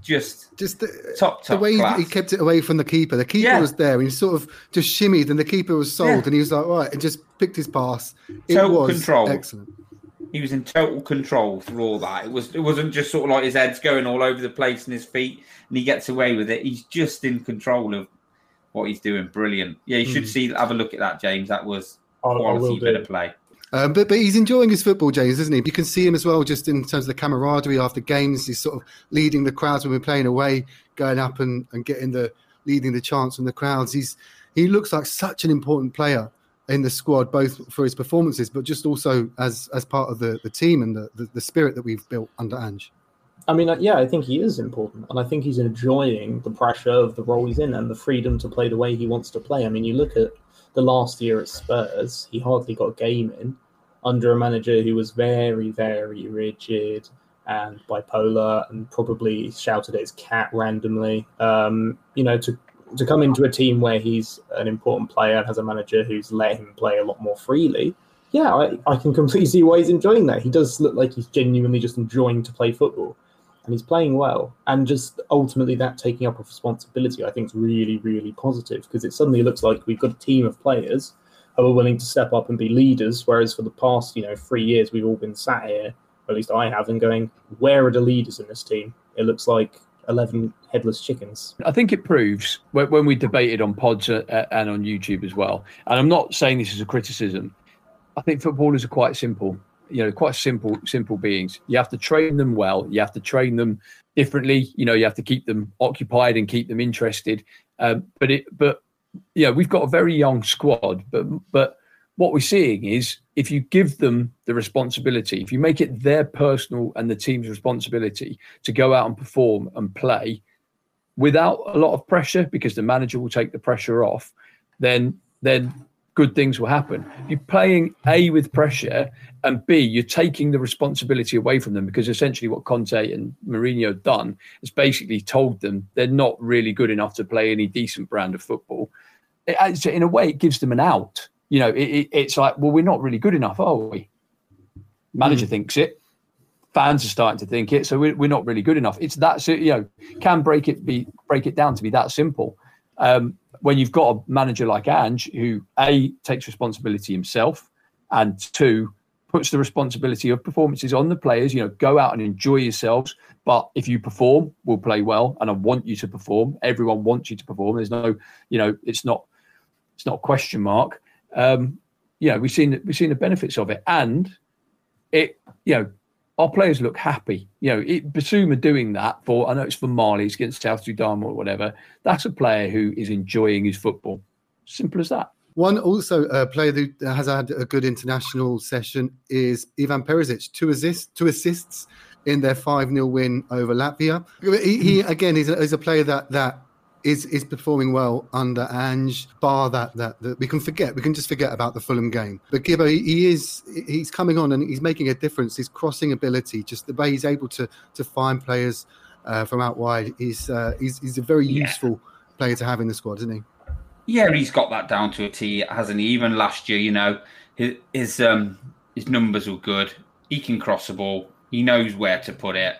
Speaker 2: Just,
Speaker 1: just the,
Speaker 2: top, top
Speaker 1: the way
Speaker 2: class.
Speaker 1: he kept it away from the keeper. The keeper yeah. was there, and he sort of just shimmied, and the keeper was sold, yeah. and he was like, right, and just picked his pass.
Speaker 2: It Total was control.
Speaker 1: excellent
Speaker 2: he was in total control through all that. It was it wasn't just sort of like his head's going all over the place and his feet, and he gets away with it. He's just in control of what he's doing. Brilliant. Yeah, you should mm. see. Have a look at that, James. That was a quality bit of play.
Speaker 1: Um, but but he's enjoying his football, James, isn't he? You can see him as well, just in terms of the camaraderie after games. He's sort of leading the crowds when we're playing away, going up and, and getting the leading the chants from the crowds. He's he looks like such an important player in the squad, both for his performances, but just also as as part of the, the team and the, the, the spirit that we've built under Ange.
Speaker 3: I mean, uh, yeah, I think he is important, and I think he's enjoying the pressure of the role he's in and the freedom to play the way he wants to play. I mean, you look at the last year at Spurs; he hardly got a game in under a manager who was very, very rigid and bipolar, and probably shouted at his cat randomly. Um, you know, to to come into a team where he's an important player and has a manager who's let him play a lot more freely, yeah, I, I can completely see why he's enjoying that. He does look like he's genuinely just enjoying to play football and he's playing well. And just ultimately that taking up of responsibility, I think is really, really positive because it suddenly looks like we've got a team of players who are willing to step up and be leaders. Whereas for the past, you know, three years, we've all been sat here, or at least I have, and going, where are the leaders in this team? It looks like 11 headless chickens.
Speaker 4: I think it proves when we debated on pods uh, uh, and on YouTube as well, and I'm not saying this as a criticism, I think footballers are quite simple. You know, quite simple, simple beings. You have to train them well. You have to train them differently. You know, you have to keep them occupied and keep them interested. Um, but it, but yeah, we've got a very young squad. But but what we're seeing is if you give them the responsibility, if you make it their personal and the team's responsibility to go out and perform and play without a lot of pressure, because the manager will take the pressure off, then then good things will happen. You're playing A with pressure and B, you're taking the responsibility away from them because essentially what Conte and Mourinho done is basically told them they're not really good enough to play any decent brand of football. It, in a way, it gives them an out you know, it, it, it's like, well, we're not really good enough, are we? Manager thinks it. Fans are starting to think it, so we're, we're not really good enough. It's that you know can break it be break it down to be that simple. Um, when you've got a manager like Ange who a takes responsibility himself, and two puts the responsibility of performances on the players. You know, go out and enjoy yourselves. But if you perform, we'll play well, and I want you to perform. Everyone wants you to perform. There's no, you know, it's not, it's not a question mark. Um, you know, we've seen we've seen the benefits of it, and it, you know, our players look happy. You know, Bissouma doing that for I know it's for it's against South Sudan or whatever. That's a player who is enjoying his football. Simple as that.
Speaker 1: One also a player who has had a good international session is Ivan Perisic. Two assists, two assists in their five 0 win over Latvia. He, he again is a, a player that that is is performing well under Ange. Bar that, that that we can forget, we can just forget about the Fulham game. But Gibbo, he, he is he's coming on and he's making a difference. His crossing ability, just the way he's able to to find players uh, from out wide, he's uh, he's he's a very
Speaker 2: Yeah.
Speaker 1: useful player to have in the squad, isn't he?
Speaker 2: Yeah, he's got that down to a T, hasn't he? Even last year, you know, his his um his numbers were good. He can cross the ball. He knows where to put it.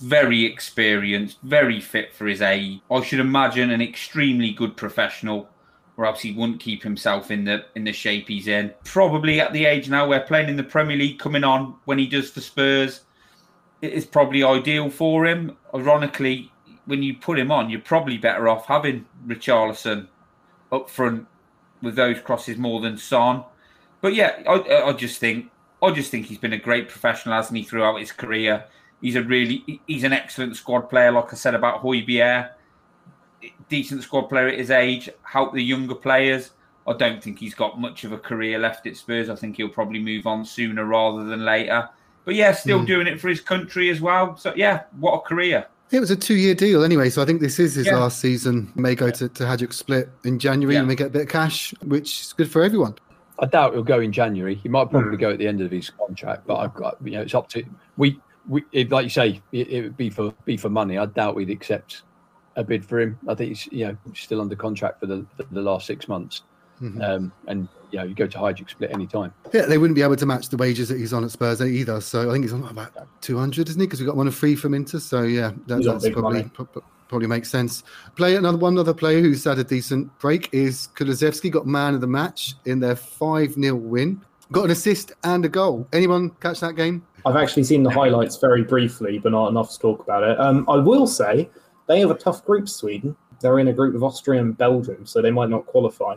Speaker 2: Very experienced, very fit for his age. I should imagine an extremely good professional, or else he wouldn't keep himself in the in the shape he's in. Probably at the age now where playing in the Premier League, coming on when he does for Spurs, it is probably ideal for him. Ironically, when you put him on, you're probably better off having Richarlison up front with those crosses more than Son. But yeah, I, I just think I just think he's been a great professional, hasn't he, throughout his career. He's a really he's an excellent squad player, like I said about Højbjerg. Decent squad player at his age, help the younger players. I don't think he's got much of a career left at Spurs. I think he'll probably move on sooner rather than later. But yeah, still hmm. doing it for his country as well. So yeah, what a career.
Speaker 1: It was a two-year deal anyway, so I think this is his
Speaker 2: Yeah.
Speaker 1: last season. May go to, to Hajduk Split in January
Speaker 2: Yeah.
Speaker 1: and may get a bit of cash, which is good for everyone.
Speaker 4: I doubt he'll go in January. He might probably hmm. go at the end of his contract, but I've got you know it's up to we we if, like you say it, it would be for be for money. I doubt we'd accept a bid for him. I think he's you know still under contract for the for the last six months, um, and you know you go to Hajduk Split any time.
Speaker 1: Yeah, they wouldn't be able to match the wages that he's on at Spurs either. So I think he's on about 200, isn't he? Because we got one of free from Inter. So yeah, that, that's probably
Speaker 3: money.
Speaker 1: pro- pro- probably makes sense. Play another one other player who's had a decent break is Kulusevski. Got man of the match in their 5 0 win. Got an assist and a goal. Anyone catch that game?
Speaker 3: I've actually seen the highlights very briefly, but not enough to talk about it. Um, I will say they have a tough group, Sweden. They're in a group with Austria and Belgium, so they might not qualify.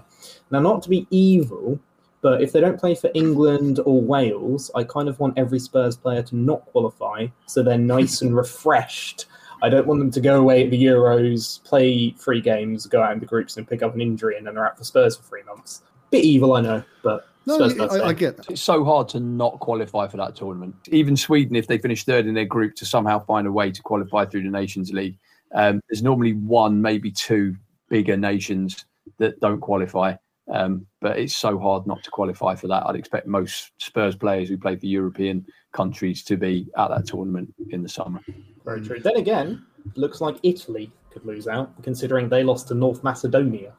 Speaker 3: Now, not to be evil, but if they don't play for England or Wales, I kind of want every Spurs player to not qualify so they're nice and refreshed. I don't want them to go away at the Euros, play three games, go out in the groups and pick up an injury, and then they're out for Spurs for three months. Bit evil, I know, but
Speaker 1: No,
Speaker 3: Spurs
Speaker 1: I. I get that.
Speaker 4: It's so hard to not qualify for that tournament. Even Sweden, if they finish third in their group, to somehow find a way to qualify through the Nations League, um, there's normally one, maybe two bigger nations that don't qualify. Um, but it's so hard not to qualify for that. I'd expect most Spurs players who play for European countries to be at that tournament in the summer.
Speaker 3: Very true. Then again, looks like Italy could lose out, considering they lost to North Macedonia.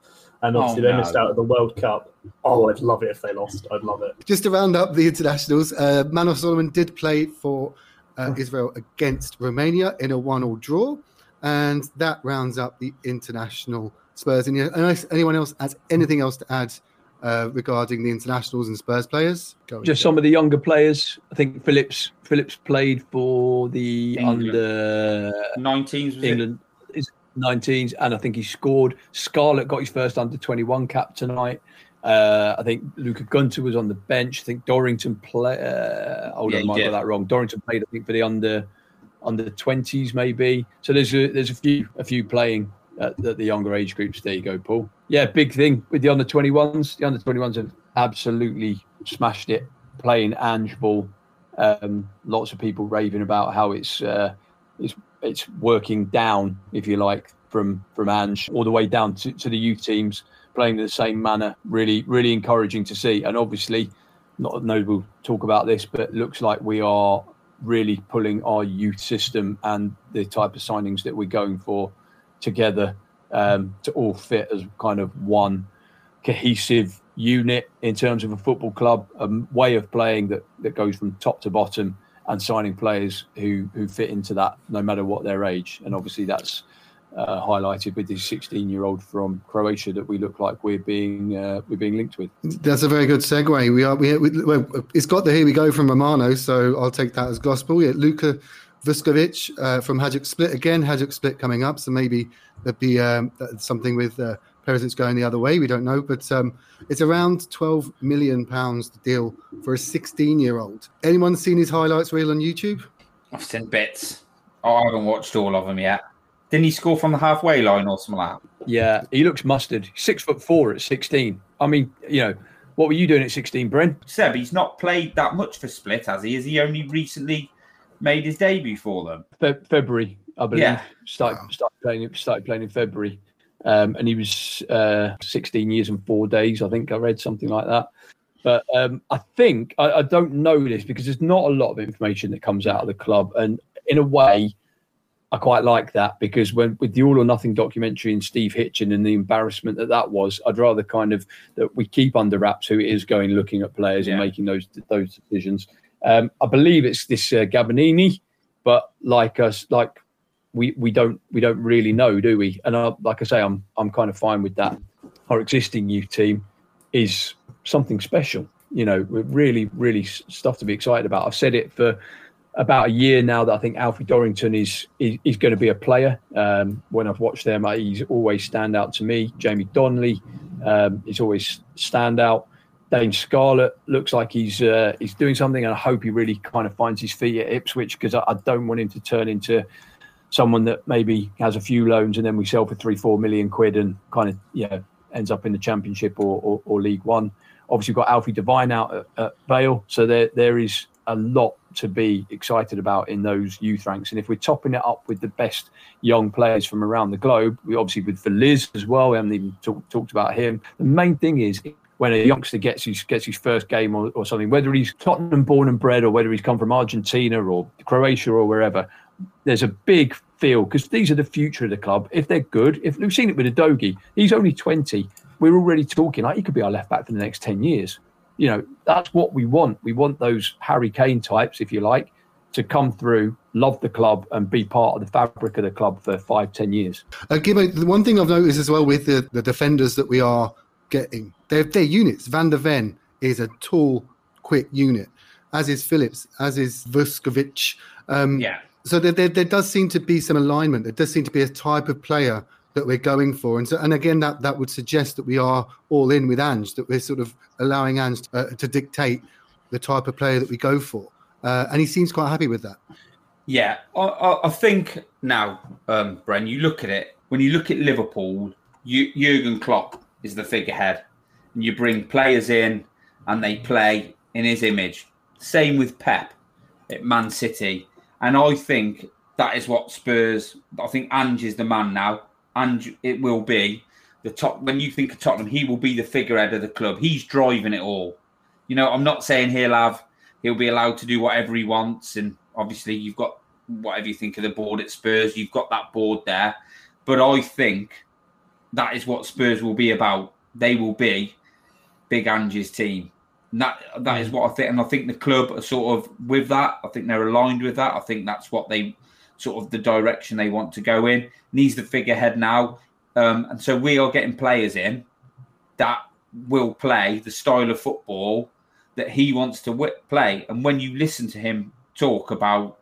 Speaker 3: And obviously,
Speaker 2: Oh,
Speaker 3: they
Speaker 2: no.
Speaker 3: missed out at the World Cup. Oh, I'd love it if they lost. I'd love it.
Speaker 1: Just to round up the internationals, uh, Manor Solomon did play for uh, Israel against Romania in a one-all draw, and that rounds up the international Spurs. And unless anyone else has anything else to add uh, regarding the internationals and Spurs players, go
Speaker 4: Just some of the younger players. I think Phillips Phillips played for the
Speaker 2: England.
Speaker 4: under
Speaker 2: 19s was it?
Speaker 4: England is 19s, and I think he scored. Scarlett got his first under 21 cap tonight. Uh, I think Luca Gunter was on the bench. I think Dorrington play. Uh, hold
Speaker 2: Yeah,
Speaker 4: on, I
Speaker 2: he
Speaker 4: might have
Speaker 2: did.
Speaker 4: got that wrong. Dorrington played, I think, for the under under 20s maybe. So there's a there's a few a few playing at the, the younger age groups. There you go, Paul. Yeah, big thing with the under 21s. The under 21s have absolutely smashed it playing Ange ball. Um, lots of people raving about how it's uh, it's it's working down, if you like, from from Ange all the way down to, to the youth teams playing in the same manner. Really, really encouraging to see. And obviously, not no we'll talk about this, but looks like we are really pulling our youth system and the type of signings that we're going for together um, to all fit as kind of one cohesive unit in terms of a football club, a way of playing that, that goes from top to bottom and signing players who, who fit into that no matter what their age. And obviously that's uh, highlighted with this 16 year old from Croatia that we look like we're being uh, we're being linked with.
Speaker 1: That's a very good segue. We are we, we it's got the here we go from Romano, so I'll take that as gospel. Yeah, Luka Vuskovic uh, from Hajduk Split again. Hajduk Split coming up, so maybe there'd be um, something with Perisic's going the other way. We don't know, but um, it's around 12 million pounds deal for a 16 year old. Anyone seen his highlights reel on YouTube?
Speaker 2: I've seen bits. Oh, I haven't watched all of them yet. Didn't he score from the halfway line or something like that?
Speaker 4: Yeah, he looks mustard. Six foot four at 16. I mean, you know, what were you doing at 16, Bren?
Speaker 2: Seb, he's not played that much for Split, has he? Has he only recently made his debut for them?
Speaker 4: Fe- February, I believe.
Speaker 2: Yeah.
Speaker 4: Started, started playing. Started playing in February, um, and he was uh, 16 years and four days. I think I read something like that. But um, I think I, I don't know this because there's not a lot of information that comes out of the club, and in a way, I quite like that because when with the All or Nothing documentary and Steve Hitchen and the embarrassment that that was, I'd rather kind of that we keep under wraps who is going looking at players
Speaker 2: Yeah.
Speaker 4: and making those those decisions. Um, I believe it's this uh, Gabonini, but like us, like we we don't we don't really know, do we? And I, like I say, I'm I'm kind of fine with that. Our existing youth team is something special. You know, we're really really stuff to be excited about. I've said it for about a year now that I think Alfie Dorrington is is, is going to be a player. Um, when I've watched them, he's always stand out to me. Jamie Donnelly um, is always stand out. Dane Scarlett looks like he's uh, he's doing something, and I hope he really kind of finds his feet at Ipswich because I, I don't want him to turn into someone that maybe has a few loans and then we sell for three four million quid and kind of you know ends up in the Championship or, or, or League One. Obviously, got Alfie Devine out at, at Vale, so there there is a lot to be excited about in those youth ranks. And if we're topping it up with the best young players from around the globe, we obviously with Veliz as well. We haven't even talk, talked about him. The main thing is when a youngster gets his gets his first game or, or something, whether he's Tottenham born and bred or whether he's come from Argentina or Croatia or wherever, there's a big feel because these are the future of the club. If they're good, if we've seen it with Udogie, he's only 20. We're already talking like he could be our left back for the next 10 years. You know, that's what we want. We want those Harry Kane types, if you like, to come through, love the club, and be part of the fabric of the club for five, ten years.
Speaker 1: Uh, Gibbo, the one thing I've noticed as well with the, the defenders that we are getting, they're, they're units. Van der Ven is a tall, quick unit, as is Phillips, as is Vuskovic. Um,
Speaker 2: Yeah.
Speaker 1: So there, there, there does seem to be some alignment. There does seem to be a type of player that we're going for, and so and again that that would suggest that we are all in with Ange. That we're sort of allowing Ange uh, to dictate the type of player that we go for, uh, and he seems quite happy with that.
Speaker 2: Yeah, I, I, I think now, um, Bren, you look at it. When you look at Liverpool, you, Jurgen Klopp is the figurehead, and you bring players in, and they play in his image. Same with Pep at Man City, and I think that is what Spurs. I think Ange is the man now. Ange, it will be the top. When you think of Tottenham, he will be the figurehead of the club. He's driving it all. You know, I'm not saying he'll have he'll be allowed to do whatever he wants. And obviously, you've got whatever you think of the board at Spurs, you've got that board there. But I think that is what Spurs will be about. They will be Big Ange's team. And that that is what I think, and I think the club are sort of with that. I think they're aligned with that. I think that's what they sort of the direction they want to go in. Needs the figurehead now, um, and so we are getting players in that will play the style of football that he wants to wi- play. And when you listen to him talk about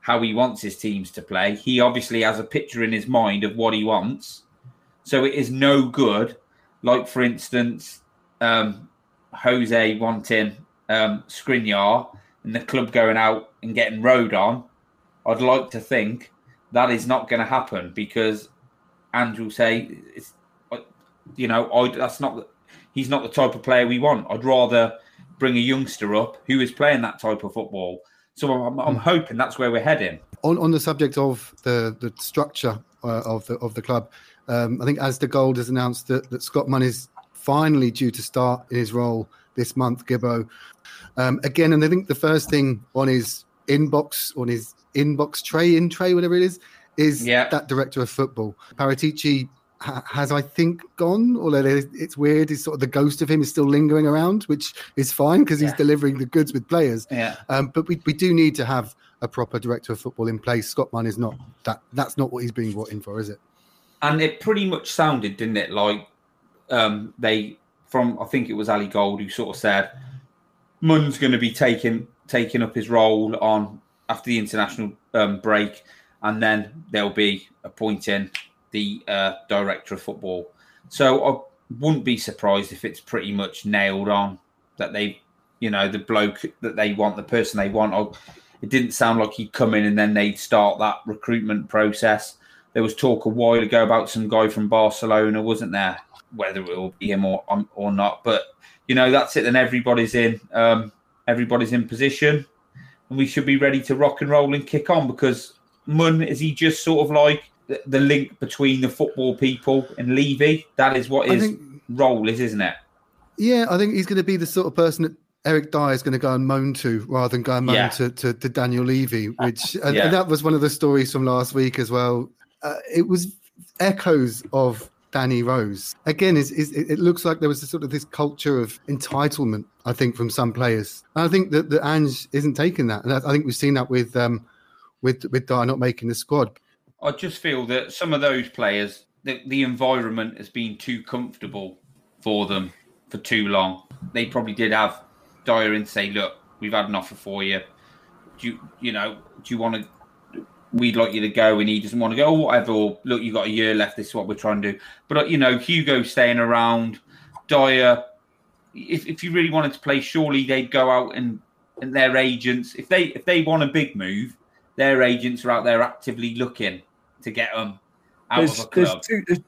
Speaker 2: how he wants his teams to play, he obviously has a picture in his mind of what he wants. So it is no good, like for instance, um, Jose wanting um, Skriniar and the club going out and getting Rodon. I'd like to think that is not going to happen because Andrew say, it's, uh, you know, I, that's not. He's not the type of player we want. I'd rather bring a youngster up who is playing that type of football. So I'm, I'm hoping that's where we're heading.
Speaker 1: on, on the subject of the the structure uh, of the of the club, um, I think as the Gold has announced that, that Scott Munn is finally due to start in his role this month. Gibbo, um, again, and I think the first thing on his inbox on his inbox tray in tray whatever it is is
Speaker 2: Yeah.
Speaker 1: that director of football. Paratici ha- has, I think, gone. Although it's weird, it's sort of the ghost of him is still lingering around, which is fine because he's delivering the goods with players.
Speaker 2: Yeah.
Speaker 1: Um, but we, we do need to have a proper director of football in place. Scott Munn is not that. That's not what he's being brought in for, is it?
Speaker 2: And it pretty much sounded, didn't it, like um, they from I think it was Ali Gold who sort of said Munn's going to be taking taking up his role on after the international um, break, and then they'll be appointing the uh, director of football. So I wouldn't be surprised if it's pretty much nailed on that they, you know, the bloke that they want, the person they want. Or it didn't sound like he'd come in and then they'd start that recruitment process. There was talk a while ago about some guy from Barcelona, wasn't there? Whether it will be him or um, or not, but you know that's it. Then everybody's in, um, everybody's in position, and we should be ready to rock and roll and kick on. Because Munn is he just sort of like the, the link between the football people and Levy? That is what his
Speaker 1: think-
Speaker 2: role is, isn't it?
Speaker 1: Yeah, I think he's going to be the sort of person that Eric Dier is going to go and moan to rather than go and moan
Speaker 2: Yeah.
Speaker 1: to, to, to Daniel Levy, which and,
Speaker 2: Yeah.
Speaker 1: and that was one of the stories from last week as well. Uh, it was echoes of Danny Rose. Again, is is it looks like there was a sort of this culture of entitlement, I think, from some players. And I think that, that Ange isn't taking that. And I think we've seen that with um with with Dier not making the squad.
Speaker 2: I just feel that some of those players, the, the environment has been too comfortable for them for too long. They probably did have Dier to say, "Look, we've had an offer for you. Do you, you know, do you want to? We'd like you to go." And he doesn't want to go. or whatever. Or, Look, you've got a year left. This is what we're trying to do. But uh, you know, Hugo staying around, Dier. If, if you really wanted to play, surely they'd go out and and their agents, if they if they want a big move, their agents are out there actively looking to get them out
Speaker 4: there's,
Speaker 2: of a
Speaker 4: there's too there's,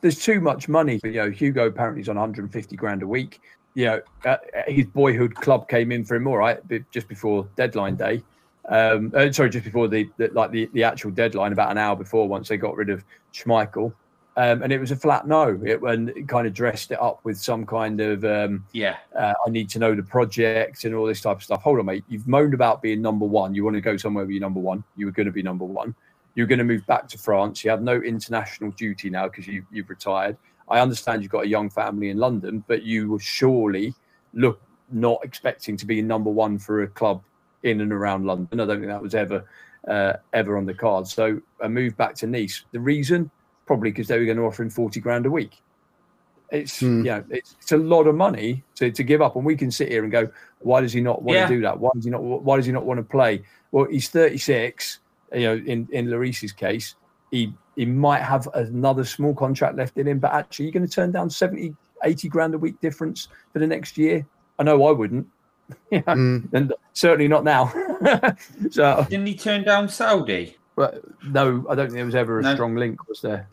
Speaker 4: there's too much money. You know, Hugo apparently is on 150 grand a week. You know, uh, his boyhood club came in for him all right, just before deadline day. Um, uh, sorry, just before the, the like the, the actual deadline, about an hour before, once they got rid of Schmeichel, um, and it was a flat no. It and it kind of dressed it up with some kind of um,
Speaker 2: yeah,
Speaker 4: uh, I need to know the project and all this type of stuff. Hold on, mate. You've moaned about being number one. You want to go somewhere where you're number one. You were going to be number one. You're going to move back to France. You have no international duty now because you, you've retired. I understand you've got a young family in London, but you were surely look not expecting to be number one for a club in and around London. I don't think that was ever uh, ever on the card. So a move back to Nice. The reason probably because they were going to offer him forty grand a week. It's
Speaker 1: Hmm.
Speaker 4: you know it's, it's a lot of money to, to give up, and we can sit here and go, why does he not want
Speaker 2: Yeah.
Speaker 4: to do that? Why does he not? Why does he not want to play? Well, he's thirty six. You know, in in Lloris's case, he he might have another small contract left in him, but actually, you're going to turn down 70, 80 grand a week difference for the next year. I know I wouldn't. yeah,
Speaker 1: Mm.
Speaker 4: and certainly not now. so,
Speaker 2: didn't he turn down Saudi?
Speaker 4: but no, I don't think there was ever a
Speaker 2: No.
Speaker 4: strong link, was there?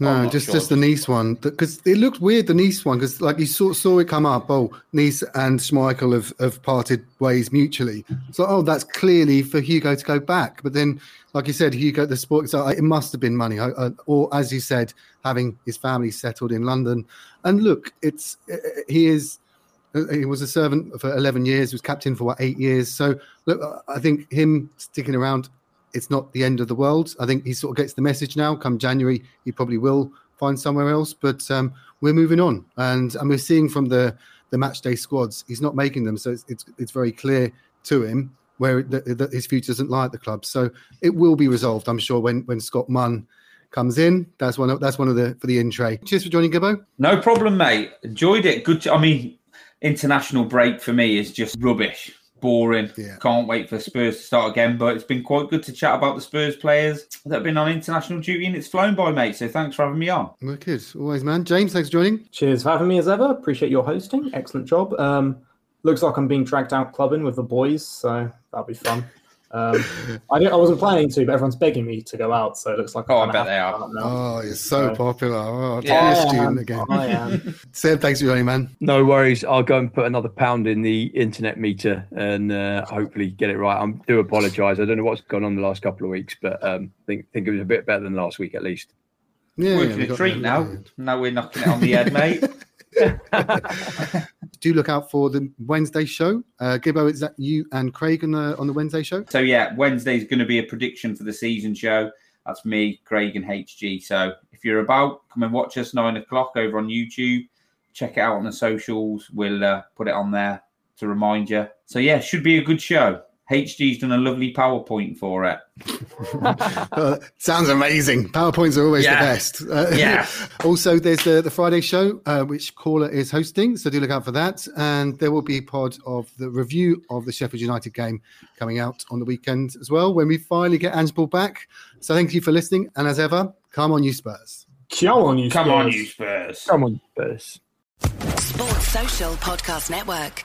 Speaker 1: No, just
Speaker 2: sure.
Speaker 1: just the Nice one because it looked weird. The Nice one because like you saw saw it come up. Oh, Nice and Schmeichel have, have parted ways mutually. So oh, that's clearly for Hugo to go back. But then, like you said, Hugo the sport. So it must have been money, I- I- or as you said, having his family settled in London. And look, it's uh, he is. He was a servant for 11 years. He was captain for what eight years. So look, I think him sticking around it's not the end of the world. I think he sort of gets the message now. Come January, he probably will find somewhere else. But um, we're moving on, and and we're seeing from the the match day squads, he's not making them, so it's it's, it's very clear to him where that that his future doesn't lie at the club. So it will be resolved, I'm sure, when when Scott Munn comes in. That's one of that's one of the for the in tray. Cheers for joining, Gibbo.
Speaker 2: No problem, mate. Enjoyed it. Good. To, I mean, international break for me is just rubbish, boring.
Speaker 1: Yeah.
Speaker 2: Can't wait for Spurs to start again. But it's been quite good to chat about the Spurs players that have been on international duty, and it's flown by, mate. So thanks for having me on.
Speaker 1: Wicked, always, man. James, thanks for joining.
Speaker 3: Cheers for having me as ever. Appreciate your hosting. Excellent job. Um, looks like I'm being dragged out clubbing with the boys, so that'll be fun. Um, I, didn't, I wasn't planning to, but everyone's begging me to go out, so it looks like
Speaker 2: Oh,
Speaker 3: I'm
Speaker 2: I
Speaker 3: gonna
Speaker 2: bet they are.
Speaker 3: out.
Speaker 1: Oh, you're so
Speaker 3: Right.
Speaker 1: popular. Oh,
Speaker 2: Yeah.
Speaker 1: yeah.
Speaker 3: I
Speaker 1: student
Speaker 3: am.
Speaker 1: again.
Speaker 3: I am.
Speaker 1: Seb, thanks for joining, man.
Speaker 4: No worries. I'll go and put another pound in the internet meter and uh, hopefully get it right. I do apologise. I don't know what's gone on the last couple of weeks, but um, think think it was a bit better than last week at least.
Speaker 1: Yeah,
Speaker 2: We're
Speaker 1: yeah,
Speaker 2: in
Speaker 1: we
Speaker 2: a treat now. Now we're knocking it on the head, mate.
Speaker 1: Do look out for the Wednesday show. Uh, Gibbo, is that you and Craig on the on the Wednesday show?
Speaker 2: So yeah, Wednesday's going to be a prediction for the season show. That's me, Craig, and HG. So if you're about, come and watch us nine o'clock over on YouTube. Check it out on the socials. We'll uh, put it on there to remind you. So yeah, should be a good show. HG's done a lovely PowerPoint for it.
Speaker 1: Uh, sounds amazing. PowerPoints are always
Speaker 2: Yeah.
Speaker 1: the best. Uh,
Speaker 2: Yeah.
Speaker 1: also, there's the, the Friday show, uh, which Caller is hosting. So do look out for that. And there will be a pod of the review of the Sheffield United game coming out on the weekend as well when we finally get Angeball back. So thank you for listening. And as ever, come on, you Spurs.
Speaker 3: Come on, you Spurs.
Speaker 2: Come on, you Spurs.
Speaker 4: Come on, Spurs.
Speaker 5: Sports Social Podcast Network.